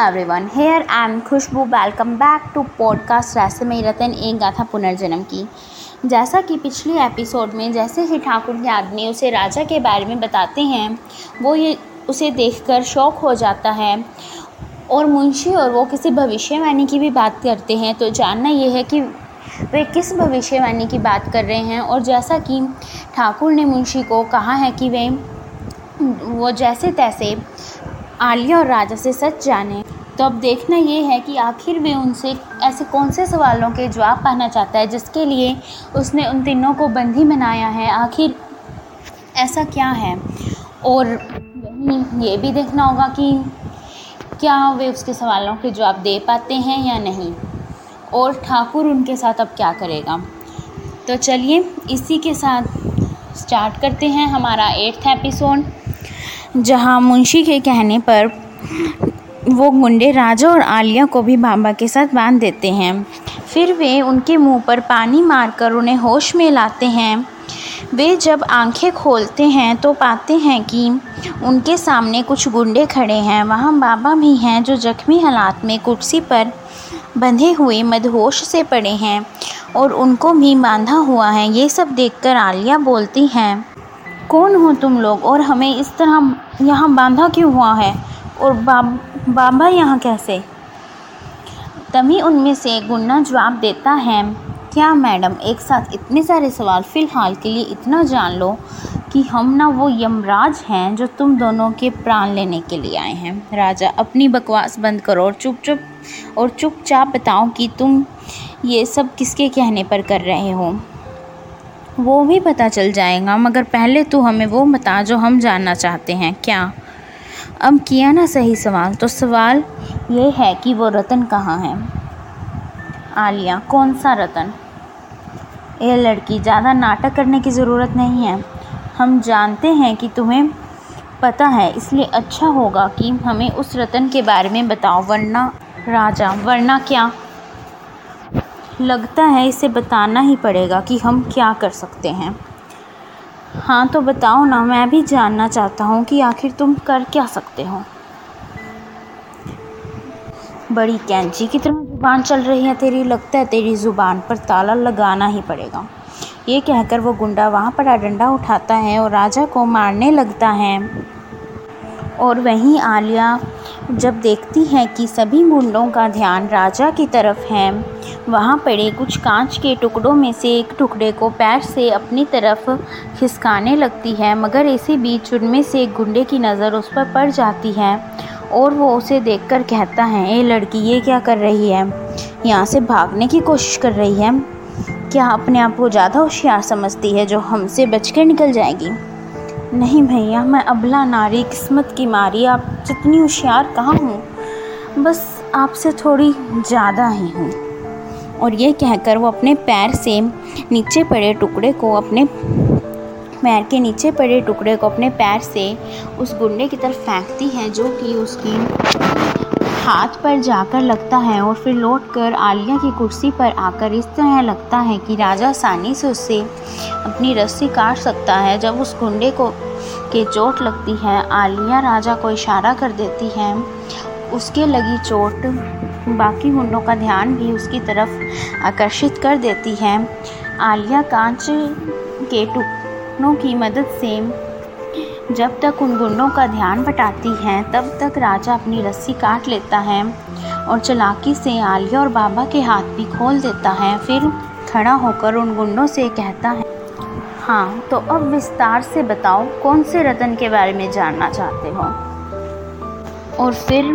everyone, here I am Khushboo welcome back to podcast रहस्यमय रतन एक गाथा पुनर्जन्म की। जैसा कि पिछले एपिसोड में जैसे ही ठाकुर के आदमी उसे राजा के बारे में बताते हैं वो ये उसे देखकर शौक हो जाता है और मुंशी और वो किसी भविष्यवाणी की भी बात करते हैं तो जानना ये है कि वे किस भविष्यवाणी की बात कर रहे हैं और जैसा कि ठाकुर ने मुंशी को कहा है कि वे वो जैसे तैसे आलिया और राजा से सच जाने। तो अब देखना ये है कि आखिर वे उनसे ऐसे कौन से सवालों के जवाब पाना चाहता है जिसके लिए उसने उन तीनों को बंदी बनाया है? आखिर ऐसा क्या है? और ये भी देखना होगा कि क्या वे उसके सवालों के जवाब दे पाते हैं या नहीं? और ठाकुर उनके साथ अब क्या करेगा? तो चलिए इसी के साथ स्टार्ट करते हैं हमारा एट्थ एपिसोड जहाँ मुंशी के कहने पर वो गुंडे राजा और आलिया को भी बाबा के साथ बाँध देते हैं। फिर वे उनके मुँह पर पानी मारकर उन्हें होश में लाते हैं। वे जब आँखें खोलते हैं तो पाते हैं कि उनके सामने कुछ गुंडे खड़े हैं। वहाँ बाबा भी हैं जो जख्मी हालात में कुर्सी पर बंधे हुए मदहोश से पड़े हैं और उनको भी बांधा हुआ है। ये सब देखकर आलिया बोलती हैं, कौन हो तुम लोग और हमें इस तरह यहाँ बांधा क्यों हुआ है? और बाब यहाँ कैसे? तभी उनमें से गुन्ना जवाब देता है, क्या मैडम, एक साथ इतने सारे सवाल फ़िलहाल के लिए इतना जान लो कि हम ना वो यमराज हैं जो तुम दोनों के प्राण लेने के लिए आए हैं। राजा, अपनी बकवास बंद करो और चुप चुप और चुपचाप बताओ कि तुम ये सब किसके कहने पर कर रहे हो। वो भी पता चल जाएगा, मगर पहले तो हमें वो बता जो हम जानना चाहते हैं। क्या अब किया ना सही सवाल तो सवाल ये है कि वो रतन कहाँ है? आलिया, कौन सा रतन? ये लड़की, ज़्यादा नाटक करने की ज़रूरत नहीं है। हम जानते हैं कि तुम्हें पता है, इसलिए अच्छा होगा कि हमें उस रतन के बारे में बताओ, वरना राजा, वरना क्या? लगता है इसे बताना ही पड़ेगा कि हम क्या कर सकते हैं। हाँ तो बताओ ना, मैं भी जानना चाहता हूँ कि आखिर तुम कर क्या सकते हो। बड़ी कैंची की तरह ज़ुबान चल रही है तेरी, लगता है तेरी ज़ुबान पर ताला लगाना ही पड़ेगा। ये कहकर वो गुंडा वहाँ पर डंडा उठाता है और राजा को मारने लगता है। और वहीं आलिया जब देखती है कि सभी गुंडों का ध्यान राजा की तरफ़ है, वहाँ पड़े कुछ कांच के टुकड़ों में से एक टुकड़े को पैर से अपनी तरफ़ खिसकाने लगती है, मगर इसी बीच उनमें से एक गुंडे की नज़र उस पर पड़ जाती है और वो उसे देखकर कहता है, ए लड़की, ये क्या कर रही है? यहाँ से भागने की कोशिश कर रही है? क्या अपने आप को ज़्यादा होशियार समझती है जो हमसे बच कर निकल जाएगी? नहीं भैया, मैं अबला नारी, किस्मत की मारी, आप जितनी होशियार कहाँ हूँ? बस आपसे थोड़ी ज़्यादा ही हूँ। और ये कहकर वो अपने पैर से नीचे पड़े टुकड़े को अपने पैर के नीचे पड़े टुकड़े को अपने पैर से उस गुंडे की तरफ़ फेंकती है, जो कि उसकी हाथ पर जाकर लगता है और फिर लौट कर आलिया की कुर्सी पर आकर इस तरह लगता है कि राजा आसानी से उससे अपनी रस्सी काट सकता है। जब उस गुंडे को, के चोट लगती है, आलिया राजा को इशारा कर देती है, उसके लगी चोट, बाकी गुंडों का ध्यान भी उसकी तरफ़ आकर्षित कर देती है। आलिया कांच के टुकड़ों की मदद से जब तक उन गुंडों का ध्यान बटाती हैं, तब तक राजा अपनी रस्सी काट लेता है और चलाकी से आलिया और बाबा के हाथ भी खोल देता है। फिर खड़ा होकर उन गुंडों से कहता है हाँ तो अब विस्तार से बताओ कौन से रतन के बारे में जानना चाहते हो? और फिर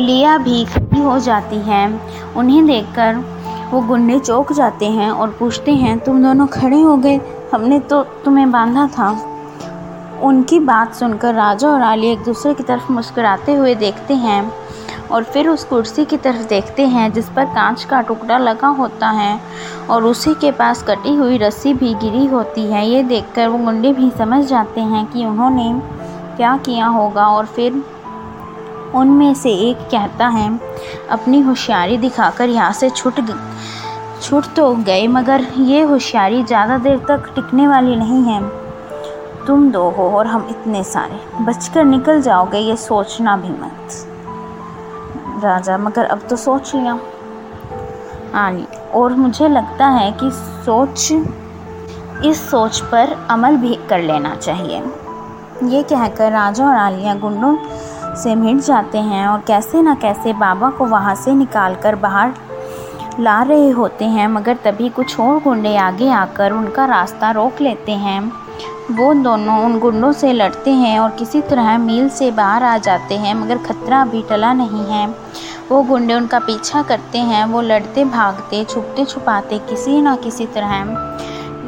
लिया भी खड़ी हो जाती है। उन्हें देखकर वो गुंडे चौक जाते हैं और पूछते हैं, तुम दोनों खड़े हो गए? हमने तो तुम्हें बांधा था। उनकी बात सुनकर राजा और आली एक दूसरे की तरफ़ मुस्कुराते हुए देखते हैं और फिर उस कुर्सी की तरफ़ देखते हैं, जिस पर कांच का टुकड़ा लगा होता है और उसी के पास कटी हुई रस्सी भी गिरी होती है। ये देखकर वो गुंडे भी समझ जाते हैं कि उन्होंने क्या किया होगा और फिर उनमें से एक कहता है, अपनी होशियारी दिखाकर यहाँ से छुट छुट तो गए, मगर ये होशियारी ज़्यादा देर तक टिकने वाली नहीं है। तुम दो हो और हम इतने सारे। बचकर निकल जाओगे, ये सोचना भी मत। राजा, मगर अब तो सोच लिया। आली और मुझे लगता है कि सोच, इस सोच पर अमल भी कर लेना चाहिए। ये कहकर राजा और आलिया गुंडों से मिट जाते हैं और कैसे ना कैसे बाबा को वहाँ से निकाल कर बाहर ला रहे होते हैं, मगर तभी कुछ और गुंडे आगे आकर उनका रास्ता रोक लेते हैं। वो दोनों उन गुंडों से लड़ते हैं और किसी तरह मील से बाहर आ जाते हैं, मगर खतरा अभी टला नहीं है। वो गुंडे उनका पीछा करते हैं, वो लड़ते भागते, छुपते छुपाते किसी न किसी तरह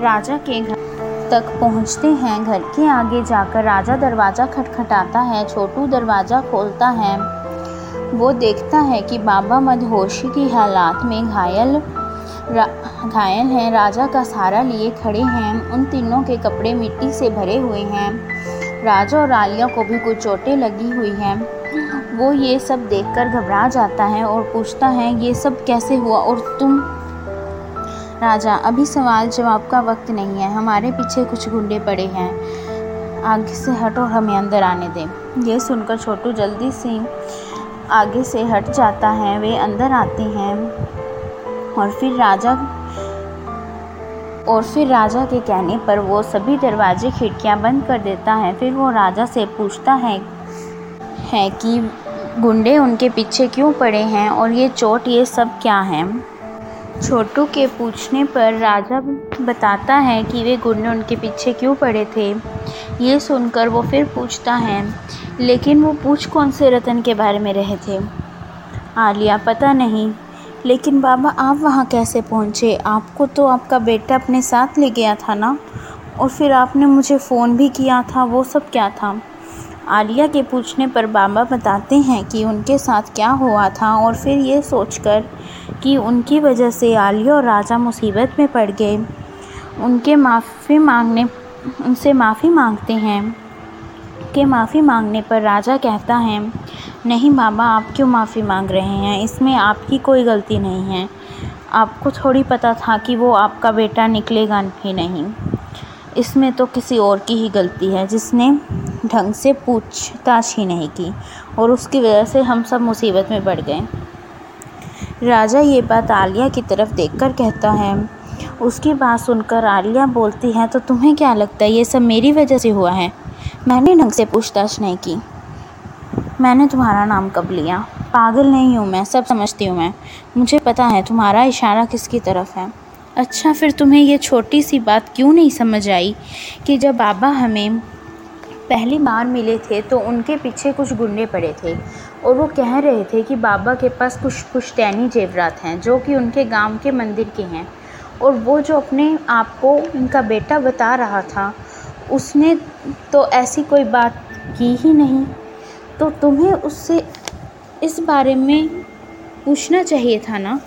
राजा के घर तक पहुँचते हैं। घर के आगे जाकर राजा दरवाज़ा खटखटाता है, छोटू दरवाज़ा खोलता है। वो देखता है कि बाबा मदहोशी की हालात में घायल घायल हैं। राजा का सहारा लिए खड़े हैं। उन तीनों के कपड़े मिट्टी से भरे हुए हैं। राजा और आलिया को भी कुछ चोटें लगी हुई हैं। वो ये सब देखकर घबरा जाता है और पूछता है, ये सब कैसे हुआ और तुम? राजा, अभी सवाल जवाब का वक्त नहीं है। हमारे पीछे कुछ गुंडे पड़े हैं। आगे से हटो, हमें अंदर आने दें। ये सुनकर छोटू जल्दी से आगे से हट जाता है। वे अंदर आते हैं। और फिर राजा और फिर राजा के कहने पर वो सभी दरवाजे खिड़कियाँ बंद कर देता है। फिर वो राजा से पूछता है है कि गुंडे उनके पीछे क्यों पड़े हैं और ये चोट ये सब क्या है? छोटू के पूछने पर राजा बताता है कि वे गुंडे उनके पीछे क्यों पड़े थे। ये सुनकर वो फिर पूछता है, लेकिन वो पूछ कौन से रतन के बारे में रहे थे? आलिया, पता नहीं। लेकिन बाबा, आप वहाँ कैसे पहुँचे? आपको तो आपका बेटा अपने साथ ले गया था ना? और फिर आपने मुझे फ़ोन भी किया था, वो सब क्या था? आलिया के पूछने पर बाबा बताते हैं कि उनके साथ क्या हुआ था और फिर ये सोचकर कि उनकी वजह से आलिया और राजा मुसीबत में पड़ गए। उनके माफ़ी मांगने, उनसे माफ़ी मांगते हैं। के माफ़ी मांगने पर राजा कहता है नहीं बाबा आप क्यों माफ़ी मांग रहे हैं? इसमें आपकी कोई गलती नहीं है। आपको थोड़ी पता था कि वो आपका बेटा निकलेगा ही नहीं। इसमें तो किसी और की ही गलती है, जिसने ढंग से पूछताछ ही नहीं की और उसकी वजह से हम सब मुसीबत में पड़ गए। राजा ये बात आलिया की तरफ़ देखकर कहता है। उसकी बात सुनकर आलिया बोलती है तो तुम्हें क्या लगता है, ये सब मेरी वजह से हुआ है? मैंने ढंग से पूछताछ नहीं की। मैंने तुम्हारा नाम कब लिया? पागल नहीं हूँ मैं, सब समझती हूँ मैं। मुझे पता है तुम्हारा इशारा किसकी तरफ़ है। अच्छा फिर तुम्हें ये छोटी सी बात क्यों नहीं समझ आई कि जब बाबा हमें पहली बार मिले थे तो उनके पीछे कुछ गुंडे पड़े थे और वो कह रहे थे कि बाबा के पास कुछ पुश्तैनी जेवरात हैं जो कि उनके गाँव के मंदिर के हैं और वो जो अपने आप को उनका बेटा बता रहा था, उसने तो ऐसी कोई बात की ही नहीं। तो तुम्हें उससे इस बारे में पूछना चाहिए था ना?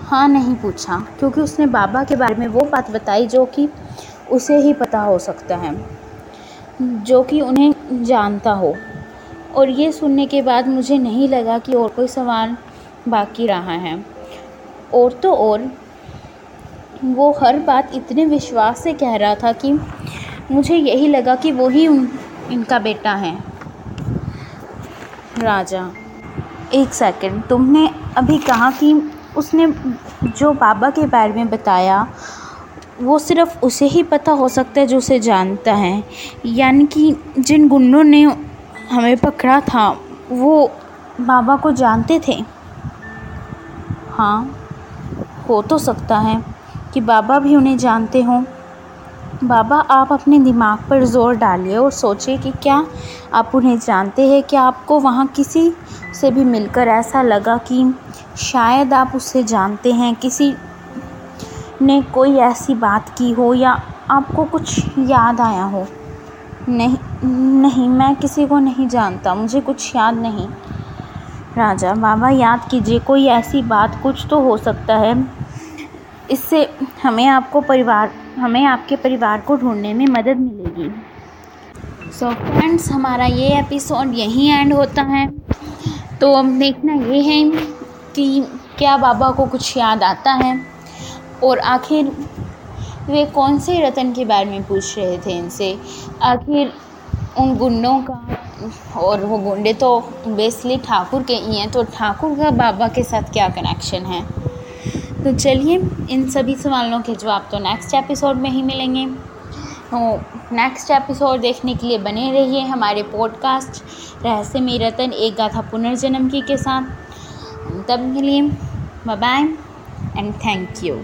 हाँ नहीं पूछा, क्योंकि उसने बाबा के बारे में वो बात बताई जो कि उसे ही पता हो सकता है, जो कि उन्हें जानता हो। और ये सुनने के बाद मुझे नहीं लगा कि और कोई सवाल बाकी रहा है। और तो और, वो हर बात इतने विश्वास से कह रहा था कि मुझे यही लगा कि वही इनका बेटा है। राजा, एक सेकंड तुमने अभी कहा कि उसने जो बाबा के बारे में बताया, वो सिर्फ़ उसे ही पता हो सकता है जो उसे जानता है। यानी कि जिन गुंडों ने हमें पकड़ा था, वो बाबा को जानते थे। हाँ हो तो सकता है कि बाबा भी उन्हें जानते हों। बाबा, आप अपने दिमाग पर ज़ोर डालिए और सोचिए कि क्या आप उन्हें जानते हैं क्या आपको वहाँ किसी से भी मिलकर ऐसा लगा कि शायद आप उसे जानते हैं। किसी ने कोई ऐसी बात की हो या आपको कुछ याद आया हो। नहीं नहीं, मैं किसी को नहीं जानता, मुझे कुछ याद नहीं। राजा, बाबा, याद कीजिए, कोई ऐसी बात कुछ तो हो सकता है। इससे हमें आपको परिवार हमें आपके परिवार को ढूँढने में मदद मिलेगी। सो so फ्रेंड्स हमारा ये एपिसोड यहीं एंड होता है। तो अब देखना ये है कि क्या बाबा को कुछ याद आता है और आखिर वे कौन से रतन के बारे में पूछ रहे थे इनसे? आखिर उन गुंडों का और वो गुंडे तो बेसली ठाकुर के ही हैं तो ठाकुर का बाबा के साथ क्या कनेक्शन है? तो चलिए, इन सभी सवालों के जवाब तो नेक्स्ट एपिसोड में ही मिलेंगे। तो नेक्स्ट एपिसोड देखने के लिए बने रहिए हमारे पॉडकास्ट रहस्य में रतन, एक गाथा पुनर्जन्म की के साथ। तब के लिए बाय एंड थैंक यू